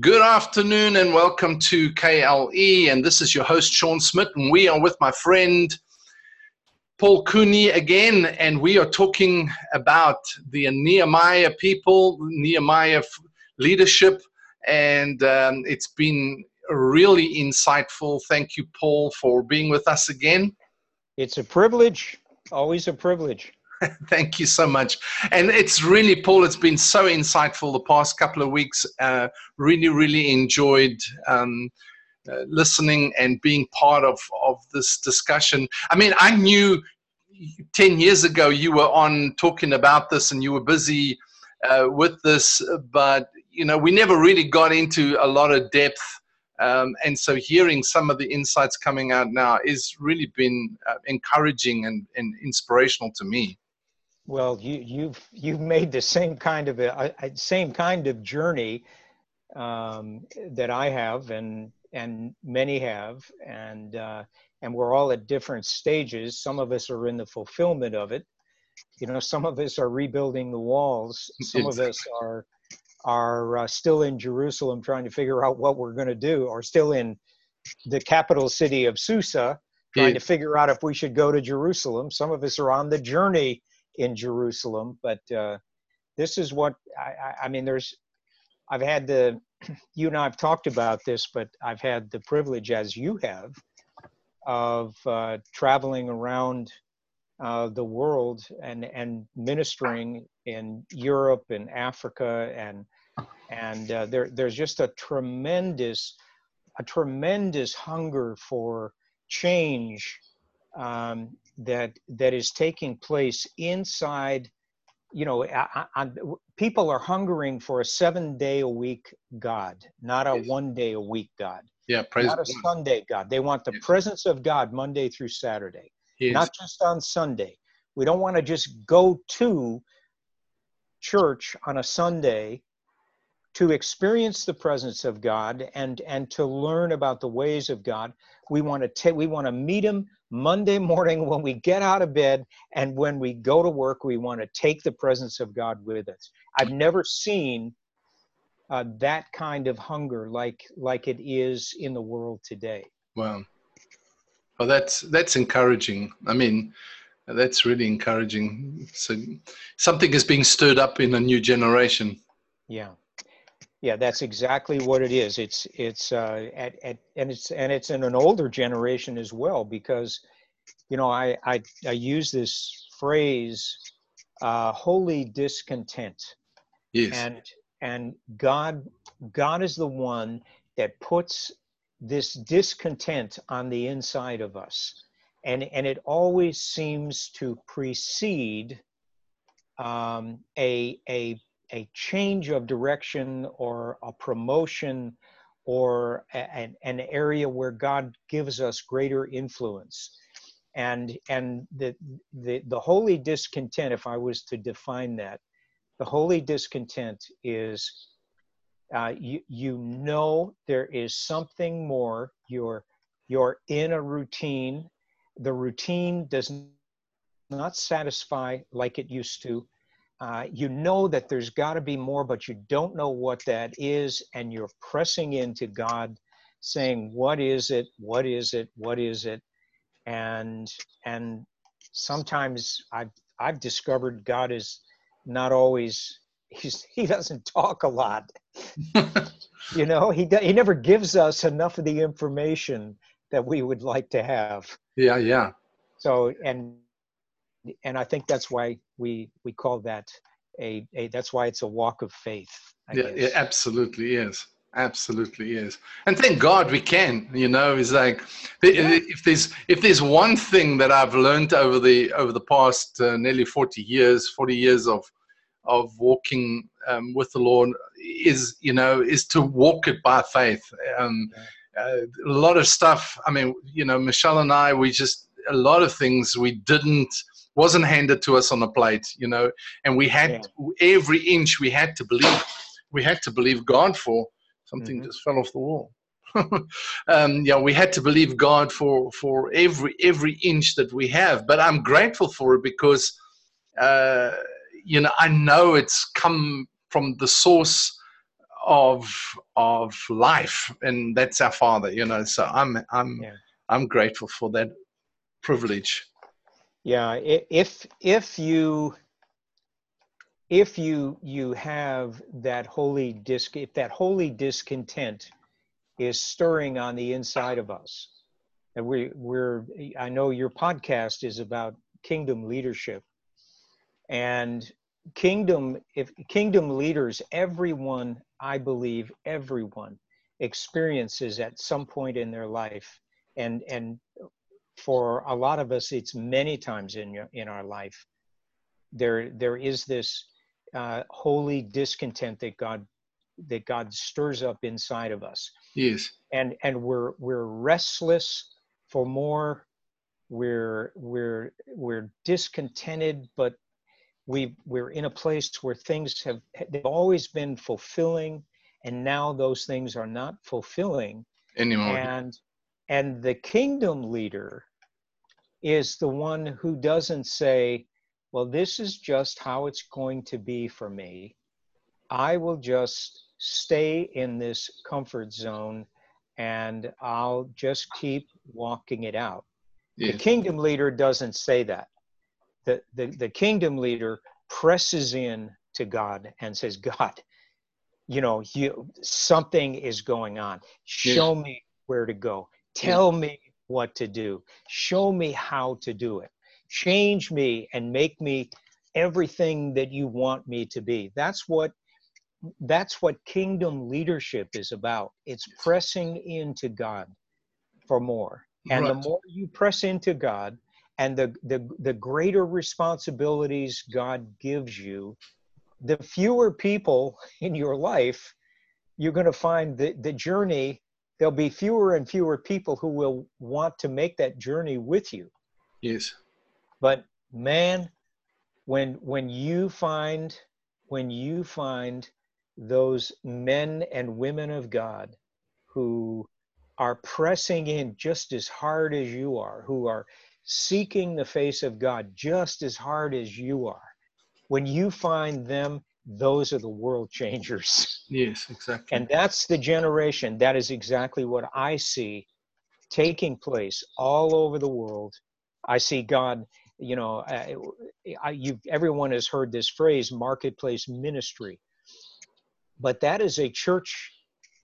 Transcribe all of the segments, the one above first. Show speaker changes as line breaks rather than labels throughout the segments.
Good afternoon and welcome to KLE. And this is your host, Sean Smith. And we are with my friend, Paul Cooney again. And we are talking about the Nehemiah people, Nehemiah leadership. And um, it's been really insightful. Thank you, Paul, for being with us again.
It's a privilege, always a privilege.
Thank you so much. And it's really, Paul, it's been so insightful the past couple of weeks. Uh, really, really enjoyed um, uh, listening and being part of, of this discussion. I mean, I knew 10 years ago you were on talking about this and you were busy uh, with this, but, you know, we never really got into a lot of depth. Um, and so hearing some of the insights coming out now is really been uh, encouraging and, and inspirational to me.
Well, you, you've you've made the same kind of a, a same kind of journey um, that I have, and and many have, and uh, and we're all at different stages. Some of us are in the fulfillment of it. You know, some of us are rebuilding the walls. Some of us are are uh, still in Jerusalem trying to figure out what we're going to do, or still in the capital city of Susa trying yeah. to figure out if we should go to Jerusalem. Some of us are on the journey in Jerusalem. But uh, this is what I, I, mean. There's, I've had the, you and I've talked about this, but I've had the privilege, as you have, of uh, traveling around uh, the world and and ministering in Europe and Africa and and uh, there there's just a tremendous a tremendous hunger for change um, that that is taking place inside you know I, I, people are hungering for a seven day a week god not a one day a week god
yeah
praise not a God. sunday god they want the yes. presence of god monday through saturday yes. not just on sunday we don't want to just go to church on a sunday to experience the presence of god and and to learn about the ways of god we want to take we want to meet him Monday morning when we get out of bed and when we go to work, we want to take the presence of God with us. I've never seen uh, that kind of hunger like like it is in the world today.
Wow. Well, that's that's encouraging. I mean, that's really encouraging. So something is being stirred up in a new generation.
Yeah yeah that's exactly what it is. It's it's uh at, at and it's and it's in an older generation as well because you know i i, I use this phrase uh holy discontent.
Yes.
And and god god is the one that puts this discontent on the inside of us. And and it always seems to precede um, a a a change of direction or a promotion or a, an area where God gives us greater influence. And, and the, the, the holy discontent, if I was to define that, the holy discontent is uh, you, you know there is something more. You're, you're in a routine. The routine does not satisfy like it used to. Uh, you know that there's got to be more, but you don't know what that is, and you're pressing into God, saying, "What is it? What is it? What is it?" And and sometimes I've I've discovered God is not always he's he doesn't talk a lot. you know, he he never gives us enough of the information that we would like to have.
Yeah, yeah.
So and and I think that's why we we call that a, a that's why it's a walk of faith.
I yeah, it absolutely is. Absolutely is, and thank God we can. You know, it's like yeah. if there's if there's one thing that I've learned over the over the past uh, nearly forty years, forty years of of walking um, with the Lord is you know is to walk it by faith. Um, uh, a lot of stuff. I mean, you know, Michelle and I, we just a lot of things we didn't wasn't handed to us on a plate, you know, and we had yeah. every inch we had to believe. We had to believe God for something mm-hmm. just fell off the wall. um, yeah, we had to believe God for for every every inch that we have. But I'm grateful for it because, uh, you know, I know it's come from the source of of life, and that's our Father. You know, so I'm I'm yeah. I'm grateful for that privilege.
Yeah, if if you if you you have that holy disc if that holy discontent is stirring on the inside of us and we we're i know your podcast is about kingdom leadership. And kingdom if kingdom leaders everyone i believe everyone experiences at some point in their life and and for a lot of us it's many times in your, in our life there there is this uh, holy discontent that God that God stirs up inside of us.
Yes.
And and we're we're restless for more. We're we're we're discontented, but we we're in a place where things have they've always been fulfilling, and now those things are not fulfilling
anymore.
And and the kingdom leader is the one who doesn't say, well, this is just how it's going to be for me. I will just stay in this comfort zone and I'll just keep walking it out. The kingdom leader doesn't say that. The, the, the kingdom leader presses in to God and says, God, you know, you something is going on. Show me where to go. Tell mm. me what to do. Show me how to do it. Change me and make me everything that you want me to be. That's what that's what kingdom leadership is about. It's pressing into god for more. And right. the more you press into god and the, the the greater responsibilities god gives you the fewer people in your life you're going to find that the journey there'll be fewer and fewer people who will want to make that journey with you.
Yes.
But man, when when you find when you find those men and women of God who are pressing in just as hard as you are, who are seeking the face of God just as hard as you are, when you find them, those are the world changers.
Yes, exactly.
And that's the generation. That is exactly what I see taking place all over the world. I see God you know, I, I, you everyone has heard this phrase, marketplace ministry, but that is a church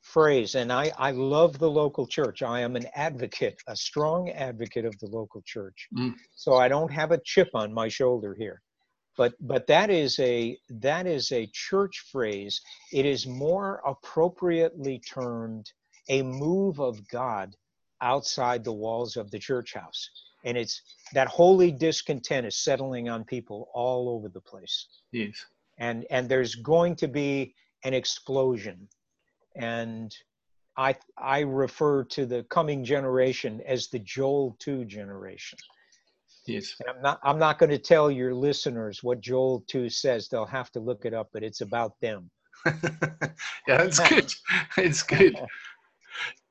phrase, and I, I love the local church. I am an advocate, a strong advocate of the local church. Mm. So I don't have a chip on my shoulder here. But, but that is a that is a church phrase. It is more appropriately termed a move of God outside the walls of the church house. And it's that holy discontent is settling on people all over the place.
Yes.
And and there's going to be an explosion. And i i refer to the coming generation as the joel 2 generation
yes.
And i'm not i'm not going to tell your listeners what joel 2 says they'll have to look it up but it's about them.
Yeah it's good. It's good.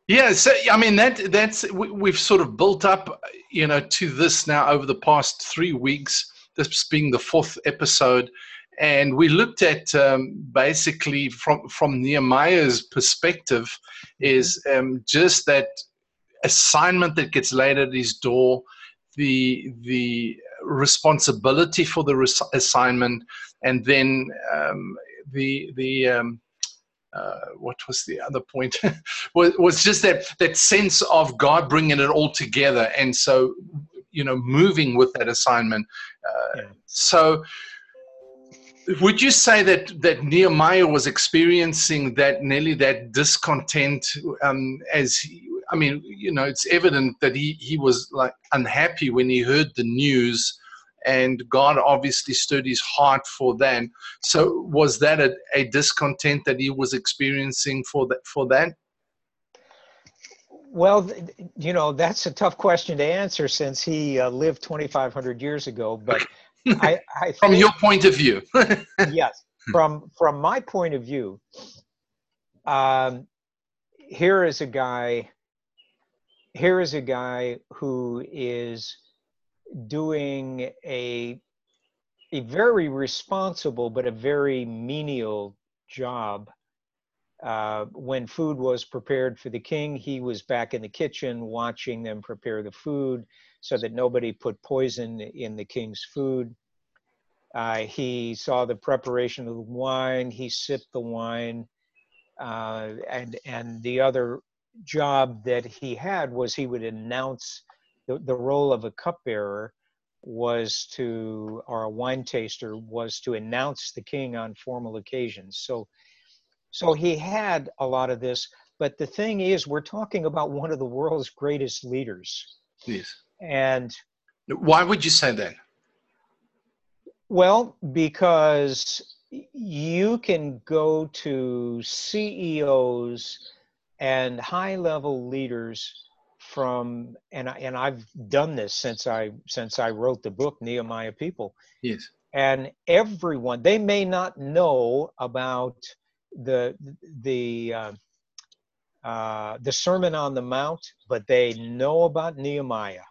Yeah, so I mean that that's we've sort of built up, you know, to this now over the past three weeks. This being the fourth episode, and we looked at um, basically from from Nehemiah's perspective, is um, just that assignment that gets laid at his door, the the responsibility for the res- assignment, and then um, the the um, uh, what was the other point? was, was just that that sense of God bringing it all together, and so you know moving with that assignment. Uh, yeah. So, would you say that that Nehemiah was experiencing that nearly that discontent um, as he, I mean, you know, it's evident that he he was like unhappy when he heard the news and God obviously stood his heart for that. So was that a, a discontent that he was experiencing for that for that?
Well, you know that's a tough question to answer since he uh, lived 2,500 years ago. But I, I
from your point of view,
yes, from from my point of view, um, here is a guy. Here is a guy who is doing a a very responsible but a very menial job uh, when food was prepared for the king, he was back in the kitchen watching them prepare the food so that nobody put poison in the king's food. Uh, he saw the preparation of the wine, he sipped the wine, uh, and, and the other job that he had was he would announce the, the role of a cupbearer was to, or a wine taster was to announce the king on formal occasions. So so he had a lot of this. But the thing is, we're talking about one of the world's greatest leaders.
Yes.
And
why would you say that?
Well, because you can go to CEOs and high level leaders from and I, and I've done this since I since I wrote the book Nehemiah People.
Yes.
And everyone they may not know about the the uh, uh, the Sermon on the Mount, but they know about Nehemiah,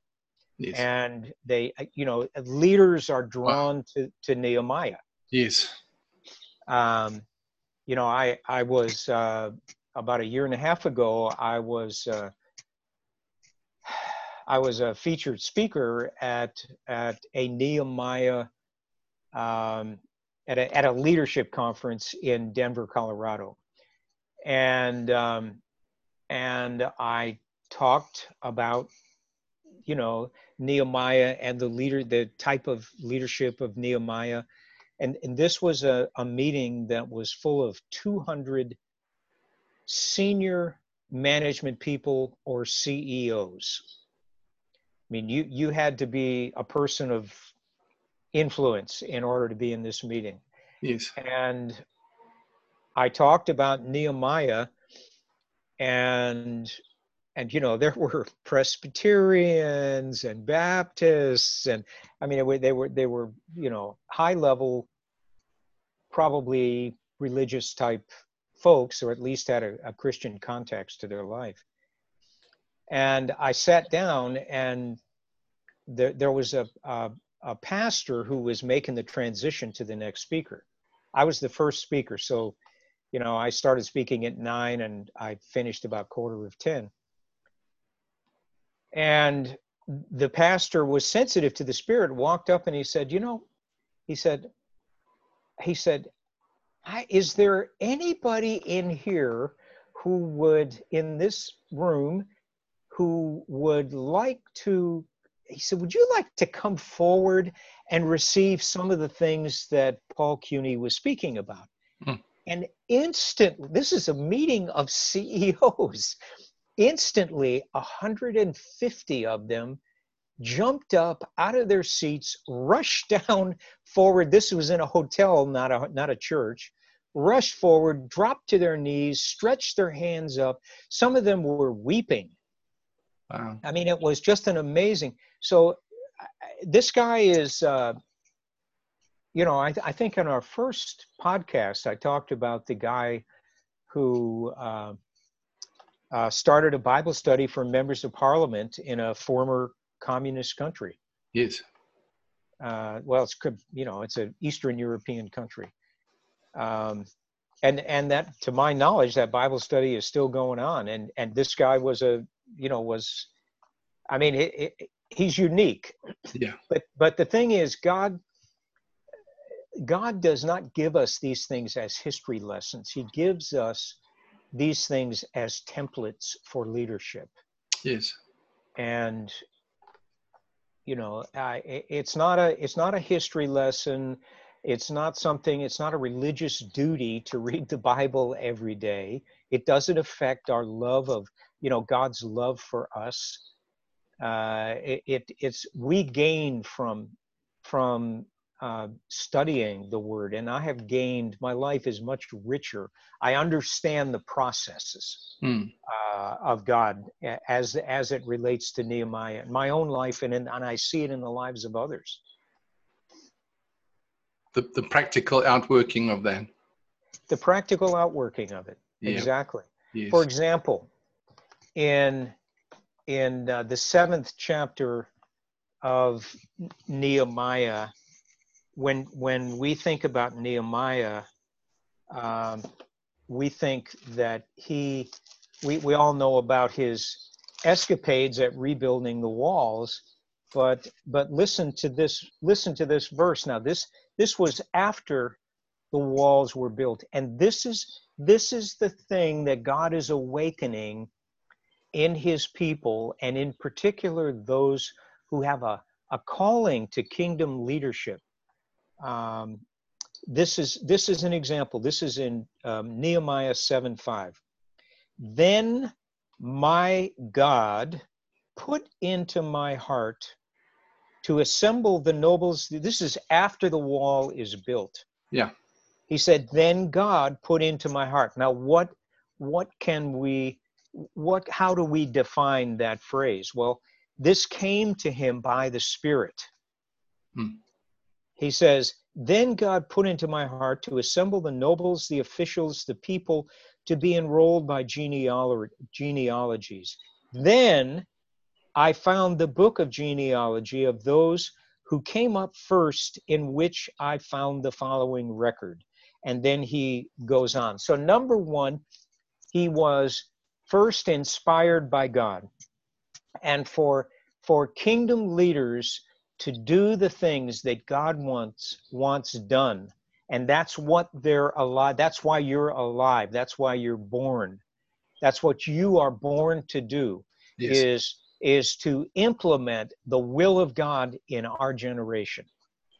yes. and they you know leaders are drawn wow. to to Nehemiah.
Yes.
Um, you know, I I was uh, about a year and a half ago. I was uh, I was a featured speaker at at a Nehemiah um, at a, at a leadership conference in Denver, Colorado. And, um, and I talked about, you know, Nehemiah and the leader, the type of leadership of Nehemiah. And, and this was a, a meeting that was full of 200 senior management people or CEOs. I mean, you, you had to be a person of influence in order to be in this meeting.
Yes.
And I talked about Nehemiah and and you know there were Presbyterians and Baptists and I mean they were they were you know high level probably religious type folks or at least had a, a Christian context to their life. And I sat down and there, there was a, a, a pastor who was making the transition to the next speaker. I was the first speaker, so you know I started speaking at nine and I finished about quarter of ten. And the pastor was sensitive to the spirit, walked up and he said, "You know," he said, he said, "Is there anybody in here who would in this room?" who would like to he said, Would you like to come forward and receive some of the things that Paul Cooney was speaking about? Hmm. And instantly, this is a meeting of CEOs. Instantly, 150 of them jumped up out of their seats, rushed down forward. This was in a hotel, not a, not a church. Rushed forward, dropped to their knees, stretched their hands up. Some of them were weeping. Wow. I mean, it was just an amazing. So this guy is, uh, you know, I, I, think in our first podcast, I talked about the guy who uh, uh, started a Bible study for members of parliament in a former communist country.
Yes.
Uh, well, it's you know, it's an Eastern European country. Um, and and that to my knowledge that bible study is still going on and and this guy was a you know was i mean it, it, he's unique.
Yeah.
But but the thing is, God God does not give us these things as history lessons. He gives us these things as templates for leadership.
Yes.
And you know, I, it's not a it's not a history lesson. It's not something. It's not a religious duty to read the Bible every day. It doesn't affect our love of you know God's love for us uh, it, it, it's we gain from from uh, studying the word and i have gained my life is much richer i understand the processes mm. uh, of god as as it relates to nehemiah in my own life and in, and i see it in the lives of others
the, the practical outworking of that
the practical outworking of it yeah. exactly yes. for example in in uh, the seventh chapter of Nehemiah, when when we think about Nehemiah, um, we think that he, we, we all know about his escapades at rebuilding the walls, but but listen to this listen to this verse. Now this this was after the walls were built and this is this is the thing that God is awakening in his people and in particular those who have a, a calling to kingdom leadership um, this is this is an example this is in um, nehemiah 7 5 then my god put into my heart to assemble the nobles. This is after the wall is built.
Yeah.
He said, Then God put into my heart. Now, what what can we what how do we define that phrase? Well, this came to him by the Spirit. Hmm. He says, Then God put into my heart to assemble the nobles, the officials, the people to be enrolled by genealogies. Then I found the book of genealogy of those who came up first, in which I found the following record. And then he goes on. So, number one, he was first inspired by God. And for, for kingdom leaders to do the things that God wants, wants done, and that's what they're alive, that's why you're alive, that's why you're born. That's what you are born to do yes. is is to implement the will of God in our generation.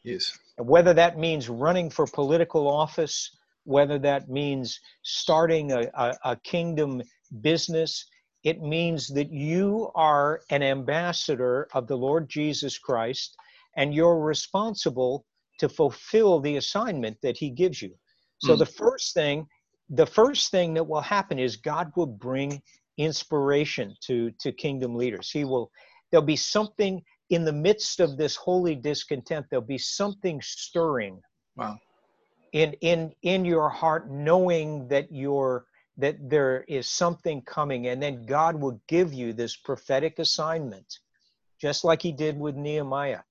Yes.
Whether that means running for political office, whether that means starting a, a, a kingdom business, it means that you are an ambassador of the Lord Jesus Christ and you're responsible to fulfill the assignment that he gives you. So mm. the first thing, the first thing that will happen is God will bring inspiration to to kingdom leaders he will there'll be something in the midst of this holy discontent there'll be something stirring
wow
in in in your heart knowing that you're that there is something coming and then god will give you this prophetic assignment just like he did with nehemiah.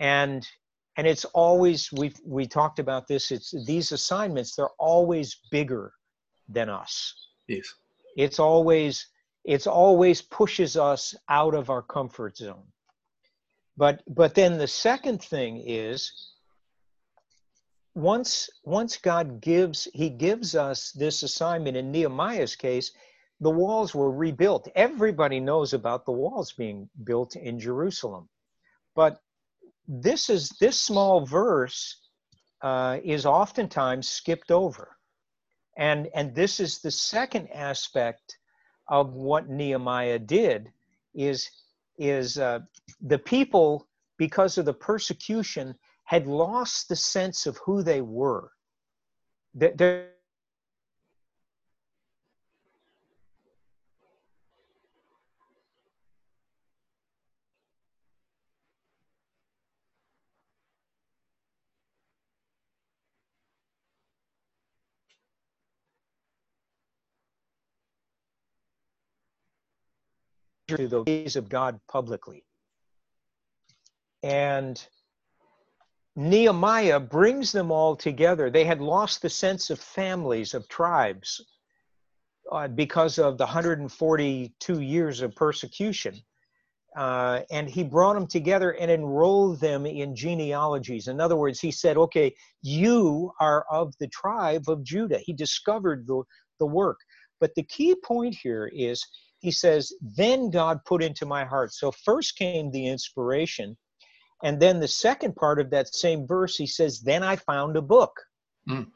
And and it's always we we talked about this it's these assignments they're always bigger than us.
Yes.
It's always it's always pushes us out of our comfort zone. But but then the second thing is once once god gives he gives us this assignment in nehemiah's case the walls were rebuilt. Everybody knows about the walls being built in jerusalem. But this is this small verse uh, is oftentimes skipped over. And, and this is the second aspect of what Nehemiah did is, is uh, the people, because of the persecution, had lost the sense of who they were. They're, to the ways of God publicly. And Nehemiah brings them all together. They had lost the sense of families, of tribes, uh, because of the 142 years of persecution. Uh, and he brought them together and enrolled them in genealogies. In other words, he said, okay, you are of the tribe of Judah. He discovered the, the work. But the key point here is he says, Then God put into my heart. So first came the inspiration. And then the second part of that same verse, he says, Then I found a book. Mm.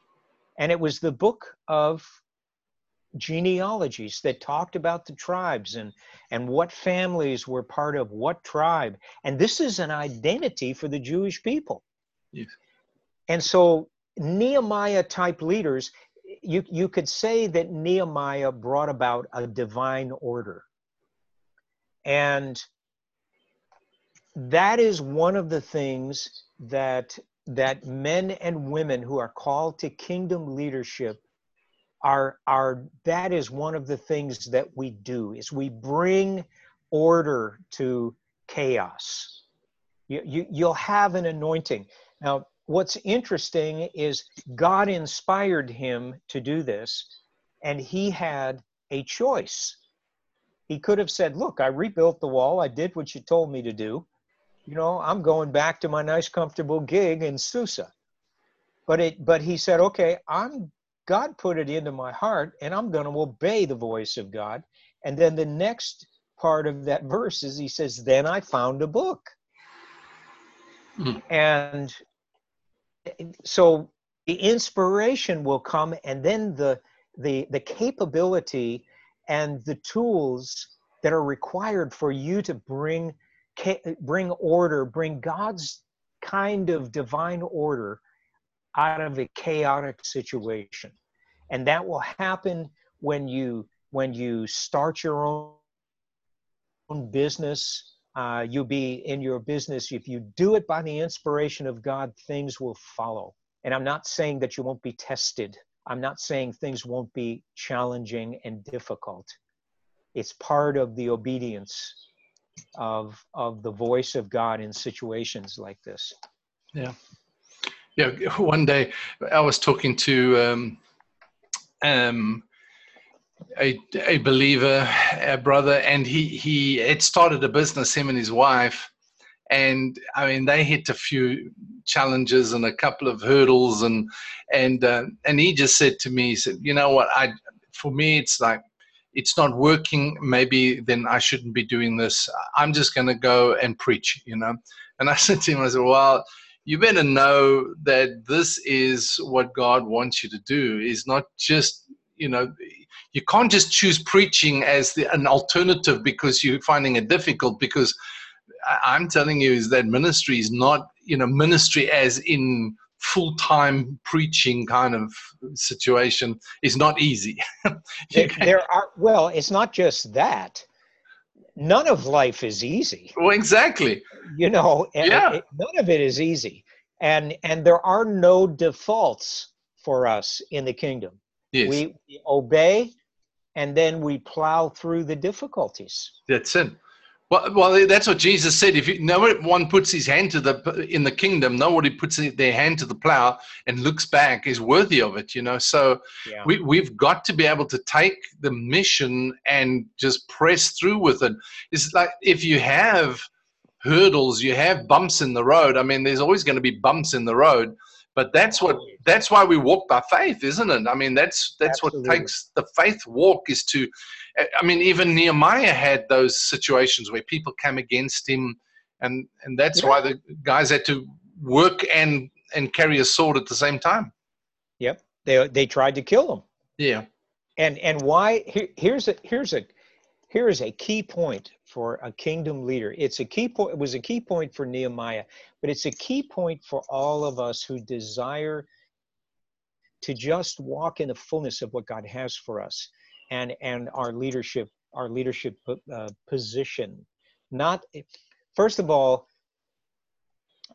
And it was the book of genealogies that talked about the tribes and and what families were part of what tribe and this is an identity for the jewish people
yes.
and so nehemiah type leaders you, you could say that Nehemiah brought about a divine order. And that is one of the things that that men and women who are called to kingdom leadership are are that is one of the things that we do is we bring order to chaos you, you you'll have an anointing now what's interesting is God inspired him to do this, and he had a choice. He could have said, Look, I rebuilt the wall, I did what you told me to do. You know, I'm going back to my nice, comfortable gig in Susa. But it but he said, Okay, I'm God put it into my heart, and I'm going to obey the voice of God. And then the next part of that verse is he says, Then I found a book. Mm. And so the inspiration will come and then the the the capability and the tools that are required for you to bring bring order bring god's kind of divine order out of a chaotic situation and that will happen when you when you start your own business uh, you'll be in your business. If you do it by the inspiration of God, things will follow. And I'm not saying that you won't be tested. I'm not saying things won't be challenging and difficult. It's part of the obedience of of the voice of God in situations like this.
Yeah, yeah. One day I was talking to um, um, a, a believer, a brother, and he he had started a business, him and his wife, and I mean they hit a few challenges and a couple of hurdles, and and uh, and he just said to me, he said, you know what, I for me it's like it's not working. Maybe then I shouldn't be doing this. I'm just going to go and preach, you know. And I said to him, I said, well you better know that this is what God wants you to do is not just you know you can't just choose preaching as the, an alternative because you're finding it difficult because i'm telling you is that ministry is not you know ministry as in full-time preaching kind of situation is not easy
there, there are well it's not just that none of life is easy
well exactly
you know yeah. It, none of it is easy and and there are no defaults for us in the kingdom Yes. We, we obey and then we plow through the difficulties.
That's it. Well, well, that's what Jesus said. If you, no one puts his hand to the in the kingdom, nobody puts their hand to the plow and looks back is worthy of it. You know, so yeah. we we've got to be able to take the mission and just press through with it. It's like if you have hurdles, you have bumps in the road. I mean, there's always going to be bumps in the road, but that's what that's why we walk by faith, isn't it? I mean, that's that's Absolutely. what takes the faith walk is to. I mean, even Nehemiah had those situations where people came against him, and and that's yeah. why the guys had to work and and carry a sword at the same time.
Yep, they they tried to kill him.
Yeah,
and and why? Here, here's a here's a here is a key point for a kingdom leader. It's a key point. It was a key point for Nehemiah, but it's a key point for all of us who desire to just walk in the fullness of what God has for us and and our leadership our leadership uh, position. Not first of all,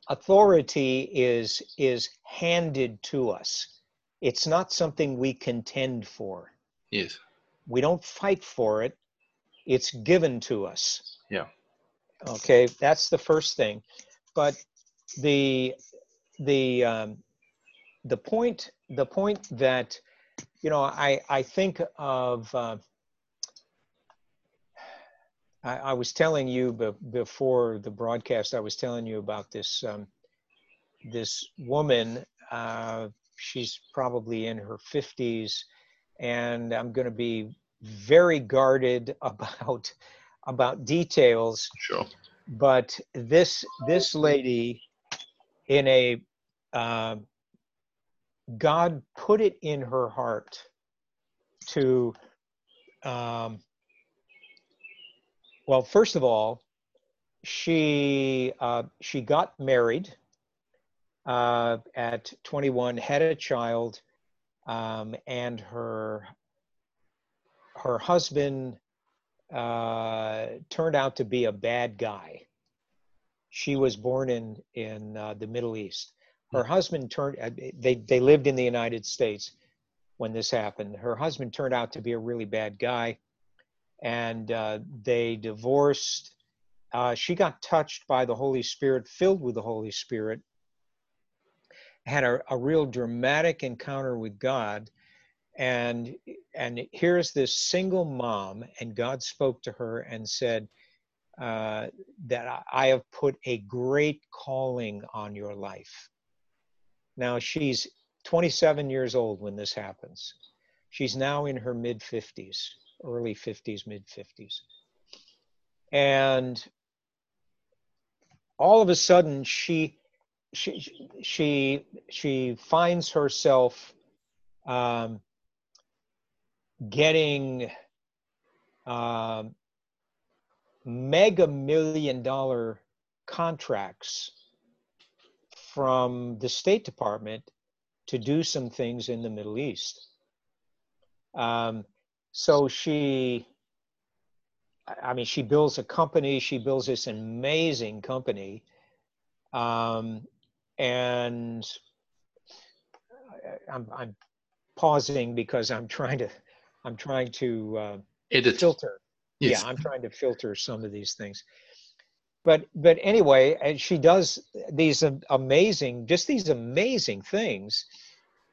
authority is is handed to us. It's not something we contend for.
Yes.
We don't fight for it it's given to us.
Yeah.
Okay that's the first thing. But the the um, the point the point that you know i i think of uh, I, I, was telling you be, before the broadcast i was telling you about this um, this woman uh, she's probably in her 50s and i'm going to be very guarded about about details.
Sure.
But this this lady, in a uh, God put it in her heart to, um, well, first of all, she uh, she got married uh, at 21, had a child, um, and her her husband uh, turned out to be a bad guy. She was born in in uh, the Middle East. Her husband turned. Uh, they they lived in the United States when this happened. Her husband turned out to be a really bad guy, and uh, they divorced. Uh, she got touched by the Holy Spirit, filled with the Holy Spirit, had a, a real dramatic encounter with God. And and here's this single mom, and God spoke to her and said uh, that I have put a great calling on your life. Now she's 27 years old when this happens. She's now in her mid 50s, early 50s, mid 50s. And all of a sudden she she she she finds herself um, getting uh, mega million dollar contracts from the State Department to do some things in the Middle East. Um, so she, I mean, she builds a company. She builds this amazing company, um, and I'm, I'm pausing because I'm trying to, I'm trying to uh,
Edit.
filter.
Yes.
Yeah, I'm trying to filter some of these things but but anyway and she does these amazing just these amazing things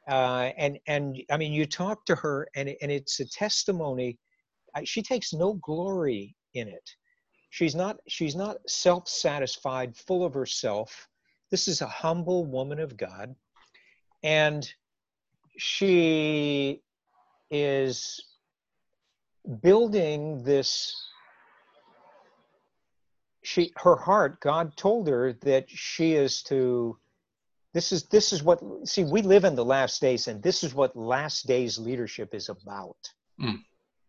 uh, and and i mean you talk to her and and it's a testimony she takes no glory in it she's not she's not self-satisfied full of herself this is a humble woman of god and she is building this she her heart god told her that she is to this is this is what see we live in the last days and this is what last days leadership is about mm.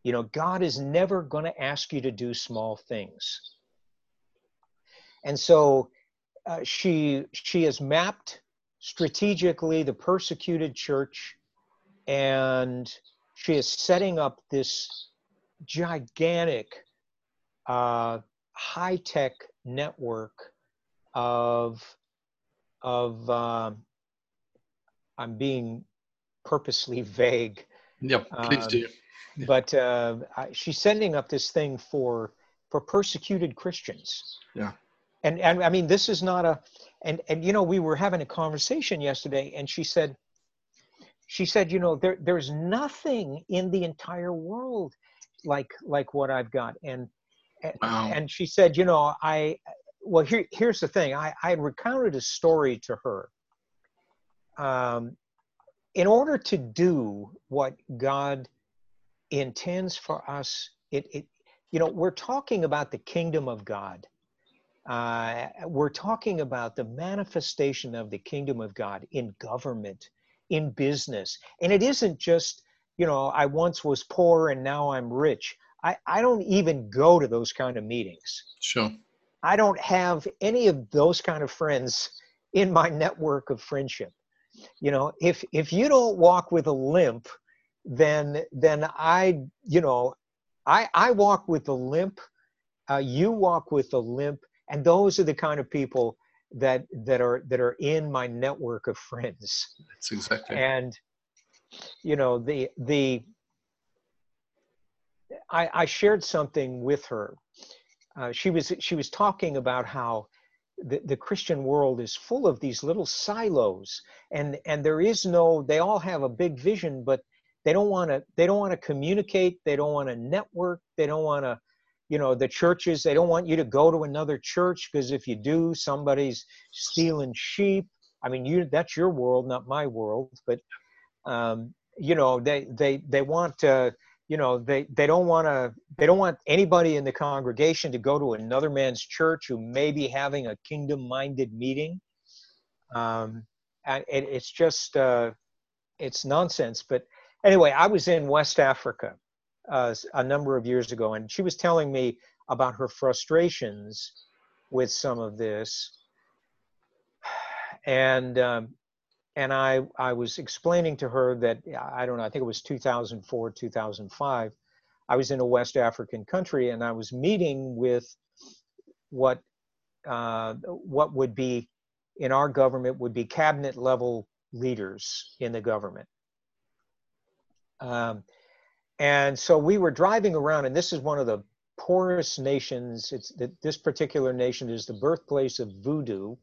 you know god is never going to ask you to do small things and so uh, she she has mapped strategically the persecuted church and she is setting up this gigantic uh, high tech network of of uh, I'm being purposely vague.
Yep, please um, do.
Yeah. But uh, she's sending up this thing for for persecuted Christians.
Yeah.
And and I mean this is not a and and you know we were having a conversation yesterday and she said she said you know there there's nothing in the entire world like like what I've got and wow. and she said, you know, I well here here's the thing. I I recounted a story to her. Um, in order to do what God intends for us, it it you know we're talking about the kingdom of God. Uh, we're talking about the manifestation of the kingdom of God in government, in business, and it isn't just you know I once was poor and now I'm rich. I, I don't even go to those kind of meetings.
Sure.
I don't have any of those kind of friends in my network of friendship. You know, if if you don't walk with a limp, then then I, you know, I I walk with a limp, uh, you walk with a limp, and those are the kind of people that that are that are in my network of friends.
That's exactly.
And you know the the I, I shared something with her. Uh, she was she was talking about how the, the Christian world is full of these little silos, and and there is no. They all have a big vision, but they don't want to. They don't want to communicate. They don't want to network. They don't want to. You know, the churches. They don't want you to go to another church because if you do, somebody's stealing sheep. I mean, you that's your world, not my world. But um, you know, they they they want to you know they they don't want to they don't want anybody in the congregation to go to another man's church who may be having a kingdom minded meeting um, and it, it's just uh, it's nonsense but anyway i was in west africa uh, a number of years ago and she was telling me about her frustrations with some of this and um, and I, I was explaining to her that I don't know, I think it was 2004, 2005. I was in a West African country and I was meeting with what uh, what would be in our government would be cabinet level leaders in the government. Um, and so we were driving around, and this is one of the poorest nations. It's this particular nation is the birthplace of voodoo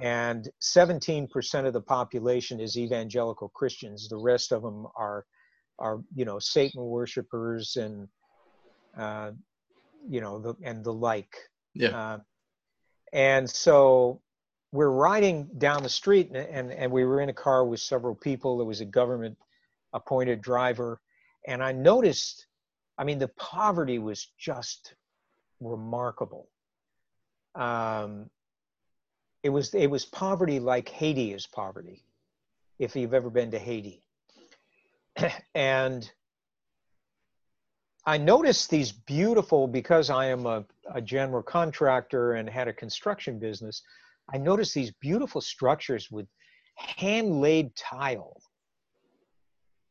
and 17% of the population is evangelical Christians. The rest of them are, are you know, Satan worshippers and, uh, you know, the, and the like.
Yeah.
Uh, and so we're riding down the street, and, and, and we were in a car with several people. There was a government appointed driver, and I noticed, I mean, the poverty was just remarkable. Um, it was it was poverty like Haiti is poverty, if you've ever been to Haiti. and I noticed these beautiful because I am a, a general contractor and had a construction business. I noticed these beautiful structures with hand laid tile.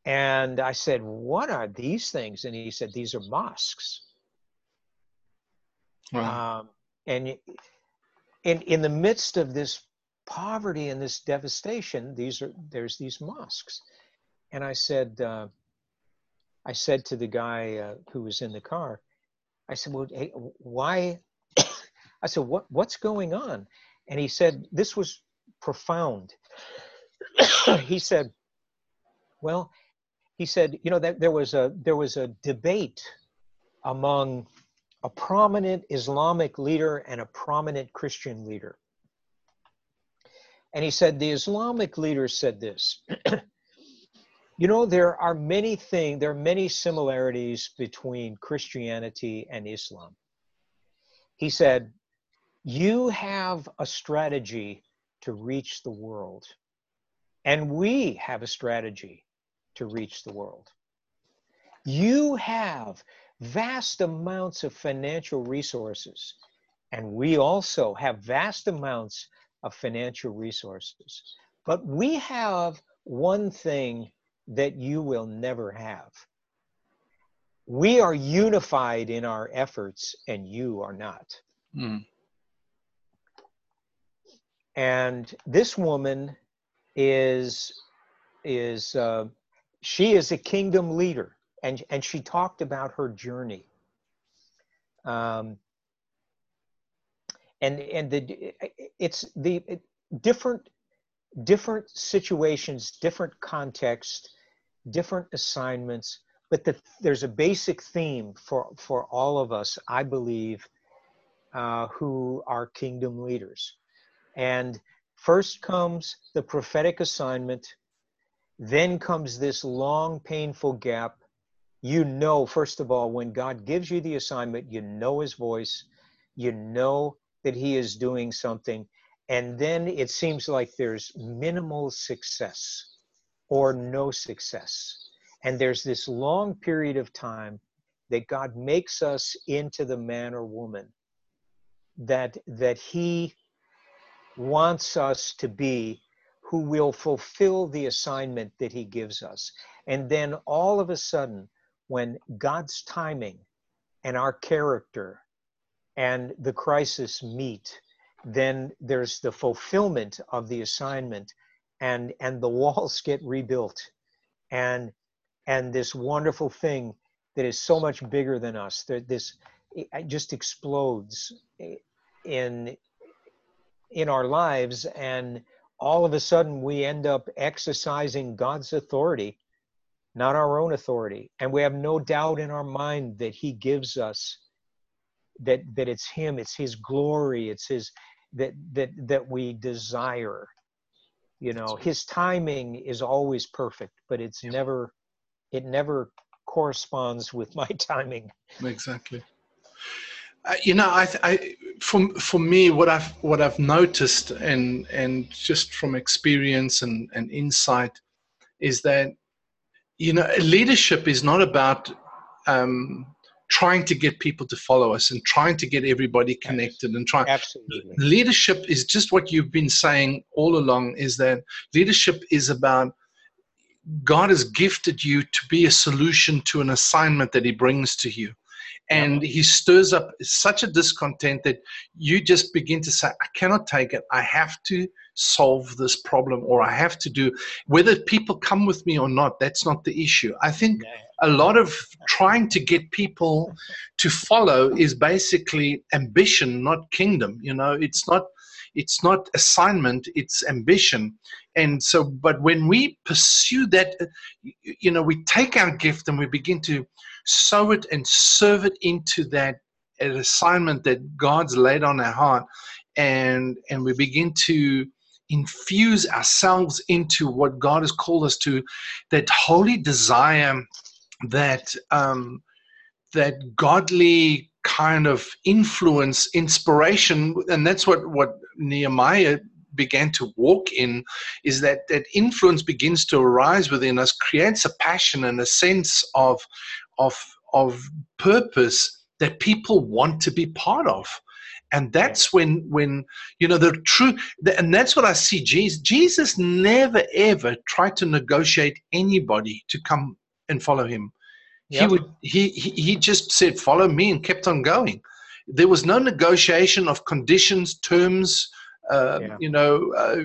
And I said, What are these things? And he said, These are mosques. Wow. Um, and in, in the midst of this poverty and this devastation, these are there's these mosques. And I said, uh, I said to the guy uh, who was in the car, I said, well, hey, why? I said, what, what's going on? And he said, this was profound. he said, well, he said, you know, that there was a there was a debate among a prominent Islamic leader and a prominent Christian leader. And he said, the Islamic leader said this You know, there are many things, there are many similarities between Christianity and Islam. He said, You have a strategy to reach the world, and we have a strategy to reach the world. You have vast amounts of financial resources, and we also have vast amounts of financial resources. But we have one thing that you will never have. We are unified in our efforts, and you are not. Mm. And this woman is is uh, she is a kingdom leader and and she talked about her journey. Um, and and the it's the different different situations different context different assignments but the, there's a basic theme for for all of us i believe uh, who are kingdom leaders. And first comes the prophetic assignment then comes this long painful gap. You know, first of all, when God gives you the assignment, you know his voice, you know that he is doing something, and then it seems like there's minimal success or no success. And there's this long period of time that God makes us into the man or woman that that he wants us to be who will fulfill the assignment that he gives us. And then all of a sudden, when God's timing and our character and the crisis meet, then there's the fulfillment of the assignment and and the walls get rebuilt and and this wonderful thing that is so much bigger than us that this just explodes in in our lives and all of a sudden we end up exercising God's authority not our own authority. And we have no doubt in our mind that He gives us that that it's Him, it's His glory, it's His that that that we desire. You know, His timing is always perfect, but it's never it never corresponds with my timing.
Exactly. Uh, you know, I, I, for for me, what I've what I've noticed, and and just from experience and and insight, is that you know, leadership is not about um, trying to get people to follow us and trying to get everybody connected and trying.
Absolutely.
Leadership is just what you've been saying all along is that leadership is about God has gifted you to be a solution to an assignment that He brings to you. And He stirs up such a discontent that you just begin to say, I cannot take it. I have to solve this problem or I have to do whether people come with me or not that's not the issue. I think a lot of trying to get people to follow is basically ambition not kingdom you know? It's not it's not assignment it's ambition. And so but when we pursue that you know we take our gift and we begin to sow it and serve it into that an assignment that god's laid on our heart. And and we begin to infuse ourselves into what god has called us to that holy desire that um that godly kind of influence, inspiration, and that's what what Nehemiah began to walk in is that that influence begins to arise within us creates a passion and a sense of of of purpose that people want to be part of and that's when when you know the true and that's what i see jesus jesus never ever tried to negotiate anybody to come and follow him Yep. He would he, he he just said, "Follow me," and kept on going. There was no negotiation of conditions, terms. Uh, yeah. You know uh,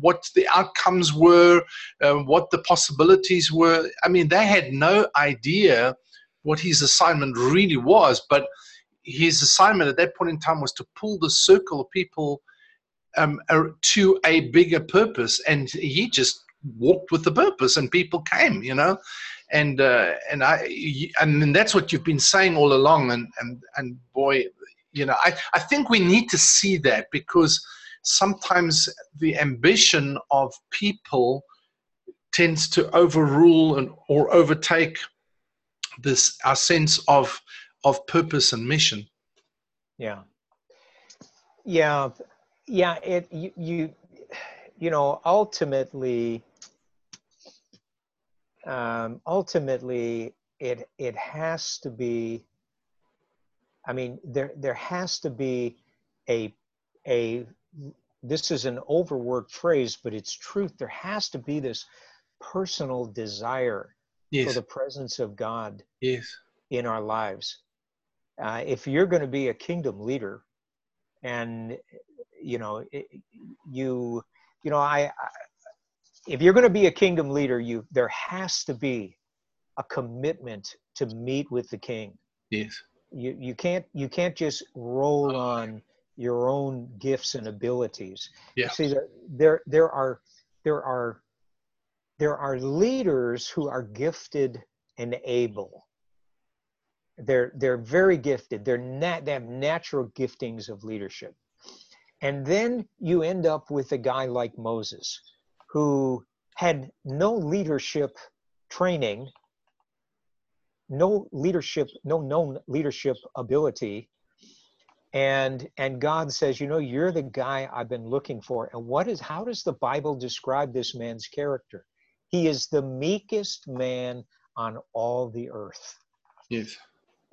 what the outcomes were, uh, what the possibilities were. I mean, they had no idea what his assignment really was. But his assignment at that point in time was to pull the circle of people um, to a bigger purpose, and he just walked with the purpose, and people came. You know, and uh, and I and that's what you've been saying all along and and and boy you know I, I think we need to see that because sometimes the ambition of people tends to overrule and or overtake this our sense of of purpose and mission.
Yeah. Yeah. Yeah it you you, you know ultimately um, ultimately it it has to be i mean there there has to be a a this is an overworked phrase but it's truth. There has to be this personal desire yes. for the presence of god
yes
in our lives uh, if you're going to be a kingdom leader and you know it, you you know I, I if you're going to be a kingdom leader, you there has to be a commitment to meet with the king.
Yes.
You you can't you can't just roll on your own gifts and abilities.
Yeah.
See there there there are there are there are leaders who are gifted and able. They're they're very gifted. They're nat they have natural giftings of leadership. And then you end up with a guy like Moses who had no leadership training, no leadership, no known leadership ability. And and God says, you know, you're the guy I've been looking for. And what is how does the Bible describe this man's character? He is the meekest man on all the earth.
Yes.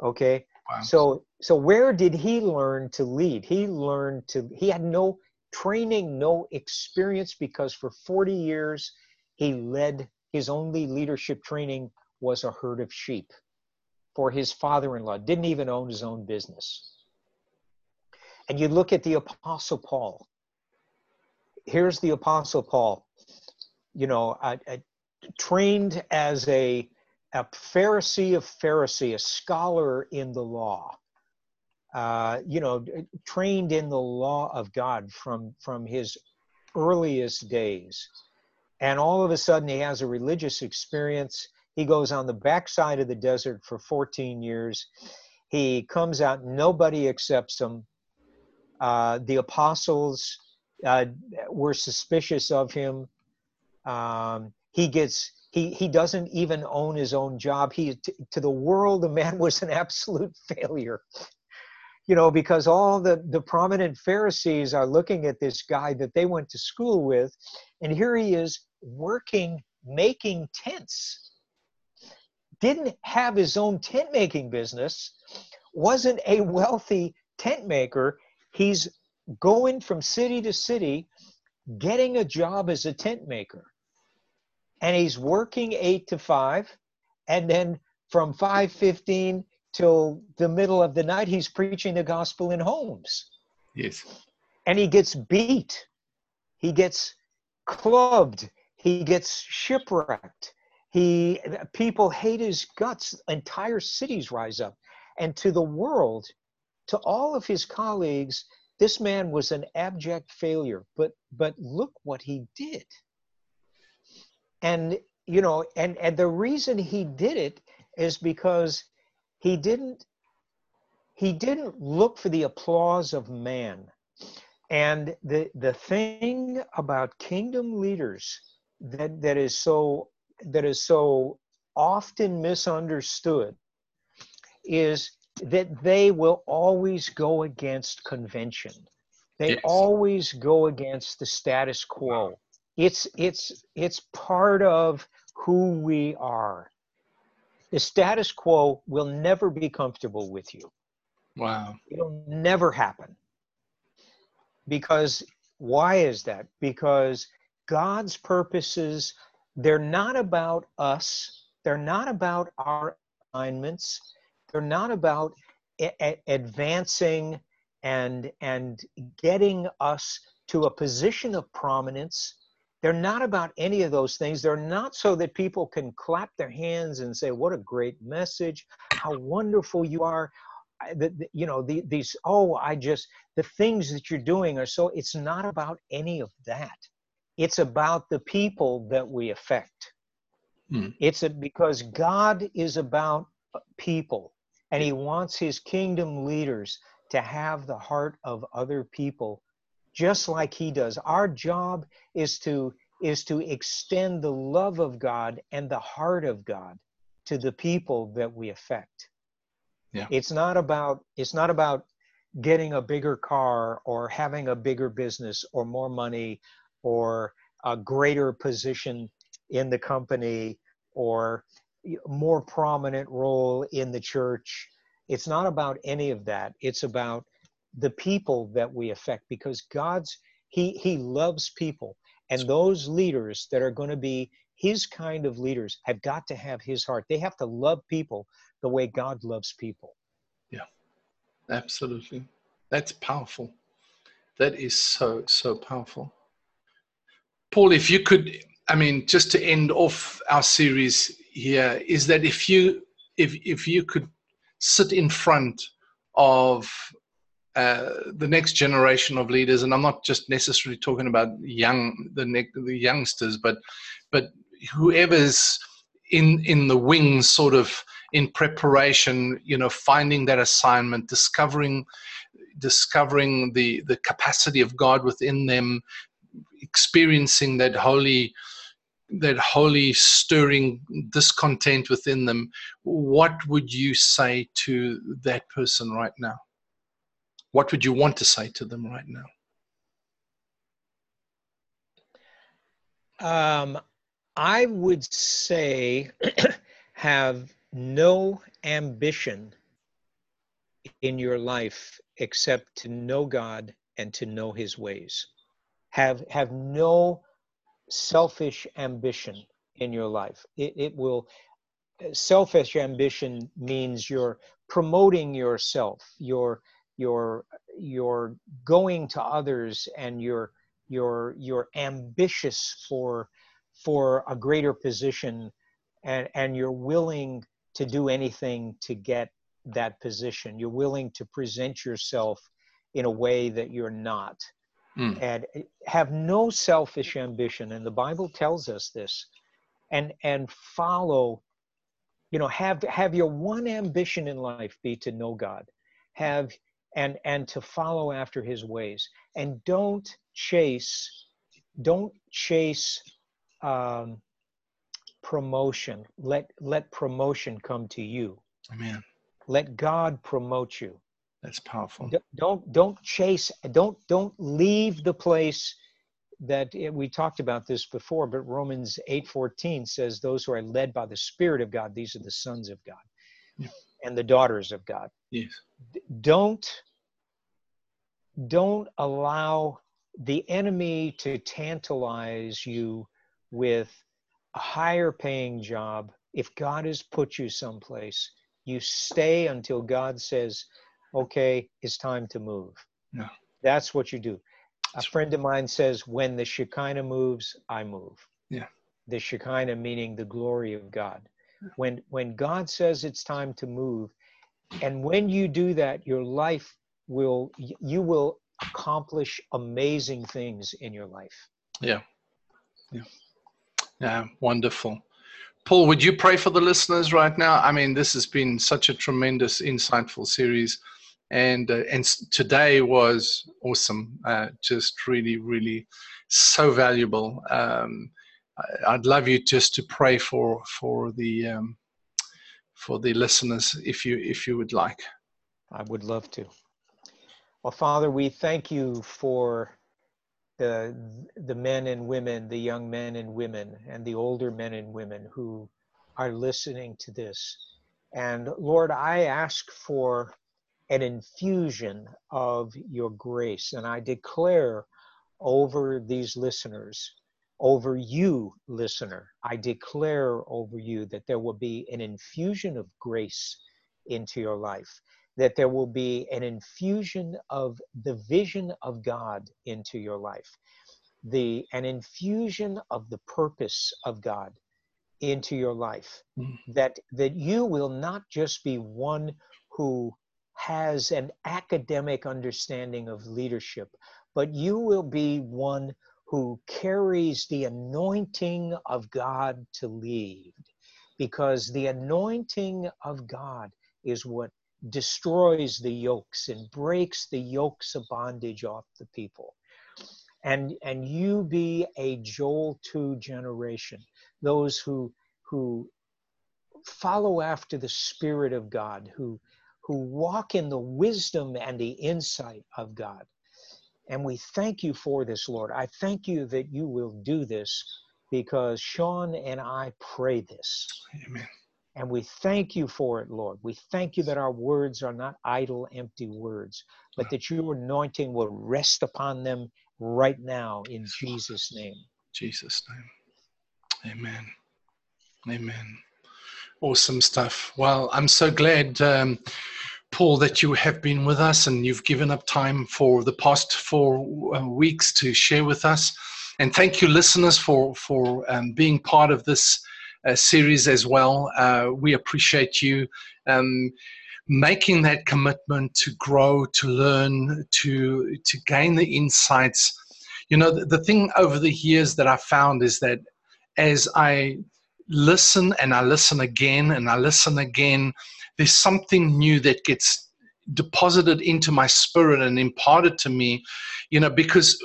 Okay. Wow. So so where did he learn to lead? He learned to he had no training, no experience, because for 40 years he led, his only leadership training was a herd of sheep for his father in law, didn't even own his own business. And you look at the Apostle Paul. Here's the Apostle Paul, you know, trained as a, a Pharisee of Pharisee, a scholar in the law uh, you know, trained in the law of God from from his earliest days, and all of a sudden he has a religious experience. He goes on the backside of the desert for 14 years. He comes out, nobody accepts him. Uh, the apostles uh, were suspicious of him. Um, he gets he he doesn't even own his own job. He to, to the world, the man was an absolute failure you know, because all the, the prominent Pharisees are looking at this guy that they went to school with, and here he is working, making tents. Didn't have his own tent making business, wasn't a wealthy tent maker. He's going from city to city, getting a job as a tent maker. And he's working eight to five, and then from 515 till the middle of the night he's preaching the gospel in homes.
Yes.
And he gets beat. He gets clubbed. He gets shipwrecked. He people hate his guts. Entire cities rise up. And to the world to all of his colleagues this man was an abject failure, but but look what he did. And you know, and and the reason he did it is because he didn't he didn't look for the applause of man. And the the thing about kingdom leaders that that is so that is so often misunderstood is that they will always go against convention. They yes. always go against the status quo. It's it's it's part of who we are. The status quo will never be comfortable with you.
Wow.
It'll never happen. Because why is that? Because God's purposes, they're not about us, they're not about our assignments, they're not about a- advancing and and getting us to a position of prominence they're not about any of those things. They're not so that people can clap their hands and say what a great message. How wonderful you are. The, the, you know the, these oh i just the things that you're doing are so it's not about any of that. It's about the people that we affect. Hmm. it's a, because god is about people and he wants his kingdom leaders to have the heart of other people just like he does our job is to is to extend the love of god and the heart of god to the people that we affect yeah. it's not about it's not about getting a bigger car or having a bigger business or more money or a greater position in the company or more prominent role in the church. It's not about any of that. It's about the people that we affect because God's he he loves people and those leaders that are going to be his kind of leaders have got to have his heart. They have to love people the way God loves people.
Yeah. Absolutely. That's powerful. That is so so powerful. Paul, if you could I mean just to end off our series here is that if you if if you could sit in front of uh, the next generation of leaders, and I'm not just necessarily talking about young the ne- the youngsters, but but whoever's in in the wings, sort of in preparation, you know, finding that assignment, discovering discovering the the capacity of God within them, experiencing that holy that holy stirring discontent within them what would you say to that person right now what would you want to say to them right now
um, i would say have no ambition in your life except to know god and to know his ways have have no selfish ambition in your life. It, it will, selfish ambition means you're promoting yourself, you're, you're, you're going to others and you're, you're, you're ambitious for, for a greater position and, and you're willing to do anything to get that position. You're willing to present yourself in a way that you're not mm. and have no selfish ambition and the bible tells us this and and follow you know have have your one ambition in life be to know god have and and to follow after his ways and don't chase don't chase um, promotion let let promotion come to you
amen
let god promote you
that's powerful.
Don't don't chase. Don't don't leave the place that eh, we talked about this before. But Romans eight fourteen says, "Those who are led by the Spirit of God, these are the sons of God, yeah. and the daughters of God."
Yes.
Don't don't allow the enemy to tantalize you with a higher paying job. If God has put you someplace, you stay until God says okay, it's time to move.
Yeah.
That's what you do. A friend of mine says, when the Shekinah moves, I move.
Yeah.
The Shekinah meaning the glory of God. When when God says it's time to move, and when you do that, your life will you will accomplish amazing things in your life.
Yeah. Yeah. Yeah. Wonderful. Paul, would you pray for the listeners right now? I mean, this has been such a tremendous, insightful series, and uh, and today was awesome. Uh, just really, really, so valuable. Um, I'd love you just to pray for for the um, for the listeners, if you if you would like.
I would love to. Well, Father, we thank you for the the men and women, the young men and women, and the older men and women who are listening to this. And Lord, I ask for an infusion of your grace, and I declare over these listeners, over you, listener, I declare over you that there will be an infusion of grace into your life that there will be an infusion of the vision of God into your life, the an infusion of the purpose of God into your life. Mm-hmm. That that you will not just be one who has an academic understanding of leadership, but you will be one who carries the anointing of God to lead. Because the anointing of God is what destroys the yokes and breaks the yokes of bondage off the people. And, and you be a Joel 2 generation, those who, who follow after the Spirit of God, who, who walk in the wisdom and the insight of God. And we thank you for this, Lord. I thank you that you will do this because Sean and I pray this. Amen. And we thank you for it, Lord. We thank you that our words are not idle, empty words, but that your anointing will rest upon them right now in Jesus' name.
Jesus' name. Amen. Amen. Awesome stuff. Well, I'm so glad, um, Paul, that you have been with us and you've given up time for the past four uh, weeks to share with us. And thank you, listeners, for for um, being part of this uh, series as well. Uh, we appreciate you um, making that commitment to grow, to learn, to to gain the insights. You know, the, the thing over the years that I found is that as I listen and I listen again and I listen again, there's something new that gets deposited into my spirit and imparted to me, you know, because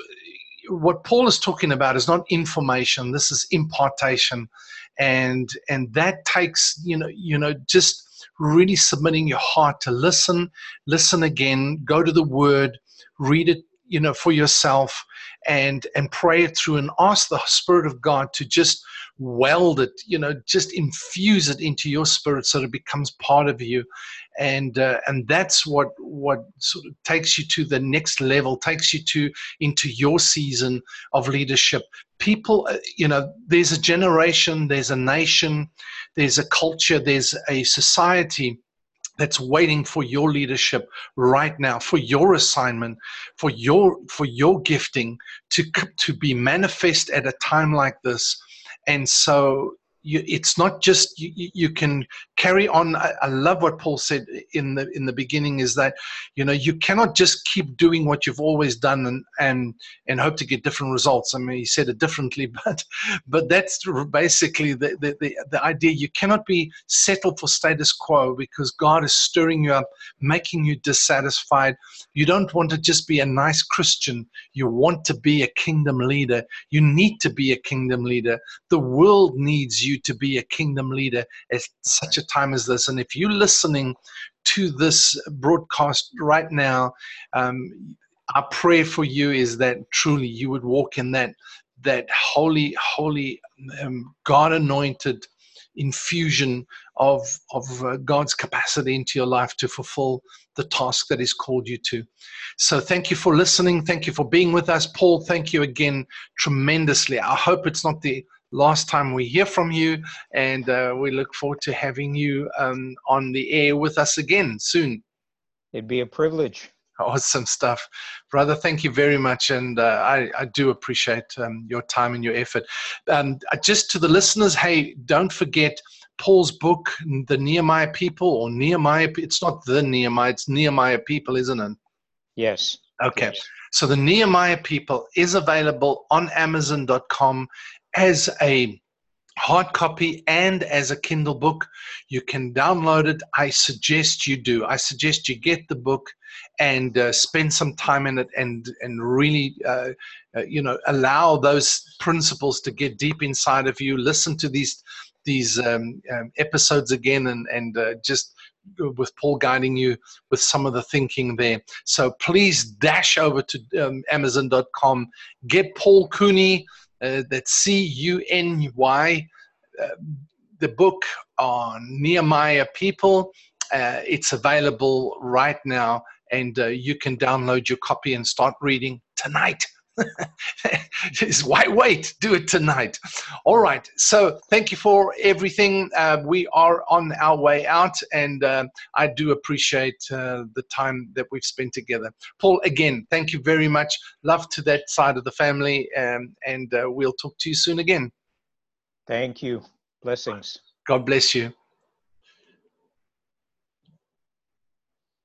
what Paul is talking about is not information, this is impartation. And and that takes you know you know just really submitting your heart to listen listen again go to the word read it you know for yourself and and pray it through and ask the spirit of god to just weld it you know just infuse it into your spirit so that it becomes part of you. And uh, and that's what what sort of takes you to the next level takes you to into your season of leadership. People uh, you know there's a generation there's a nation there's a culture there's a society that's waiting for your leadership right now for your assignment for your for your gifting to to be manifest at a time like this. And so you, it's not just you, you can carry on. I, I, love what paul said in the in the beginning is that you know you cannot just keep doing what you've always done and and and hope to get different results. I mean he said it differently but but that's basically the the, the, the idea. You cannot be settled for status quo because god is stirring you up making you dissatisfied. You don't want to just be a nice christian. You want to be a kingdom leader. You need to be a kingdom leader. The world needs you to be a kingdom leader at such a time as this. And if you're listening to this broadcast right now, um, our prayer for you is that truly you would walk in that that holy, holy, um, God anointed infusion of of uh, God's capacity into your life to fulfill the task that He's called you to. So thank you for listening. Thank you for being with us, Paul. Thank you again tremendously. I hope it's not the last time we hear from you, and uh, we look forward to having you um, on the air with us again soon.
It'd be a privilege.
Awesome stuff, brother. Thank you very much, and uh, I, I, do appreciate um, your time and your effort. Um, just to the listeners, hey, don't forget Paul's book, The Nehemiah People, or Nehemiah. It's not the Nehemiah; it's Nehemiah People, isn't it?
Yes.
Okay.
Please.
So the Nehemiah people is available on Amazon.com as a hard copy and as a Kindle book. You can download it. I suggest you do. I suggest you get the book and uh, spend some time in it and and really uh, uh, you know allow those principles to get deep inside of you. Listen to these these um, um, episodes again and and uh, just with Paul guiding you with some of the thinking there. So please dash over to um, Amazon.com, get Paul Cuny uh, that's C U N Y, uh, the book on Nehemiah people. Uh, it's available right now, and uh, you can download your copy and start reading tonight. Just why wait? Do it tonight. All right. So thank you for everything. Uh, we are on our way out, and uh, I do appreciate uh, the time that we've spent together. Paul, again, thank you very much. Love to that side of the family, um, and uh, we'll talk to you soon again.
Thank you. Blessings.
God bless you.